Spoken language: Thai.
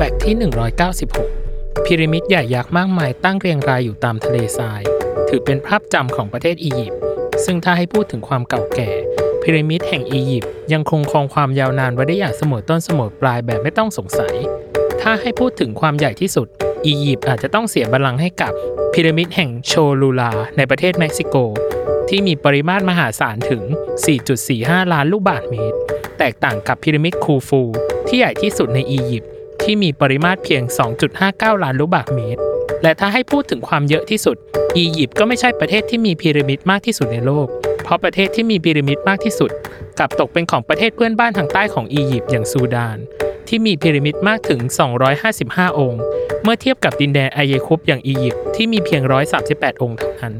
แฟกต์ที่ 196 พีระมิดใหญ่ยักษ์มากมายตั้งเรียงรายอยู่ตามทะเลทราย ถือเป็นภาพจำของประเทศอียิปต์ซึ่งถ้าให้พูดถึงความเก่าแก่ พีระมิดแห่งอียิปต์ยังคงครองความยาวนานไว้ได้อย่างเสมอต้นเสมอปลายแบบไม่ต้องสงสัย ถ้าให้พูดถึงความใหญ่ที่สุด อียิปต์อาจจะต้องเสียบัลลังก์ให้กับพีระมิดแห่งโชลูลา ในประเทศเม็กซิโก ที่มีปริมาตรมหาศาลถึง 4.45 ล้านลูกบาศก์เมตร แตกต่างกับพีระมิดคูฟู ที่ใหญ่ที่สุดในอียิปต์ ที่มีปริมาตรเพียง 2.59 ล้านลูกบาศก์เมตร และถ้าให้พูดถึงความเยอะที่สุด อียิปต์ก็ไม่ใช่ประเทศที่มีพีระมิดมากที่สุดในโลก เพราะประเทศที่มีพีระมิดมากที่สุดกลับตกเป็นของประเทศเพื่อนบ้านทางใต้ของอียิปต์อย่างซูดาน ที่มีพีระมิดมากถึง 255 องค์ เมื่อเทียบกับดินแดนอายคุปอย่างอียิปต์ที่มีเพียง 138 องค์เท่านั้น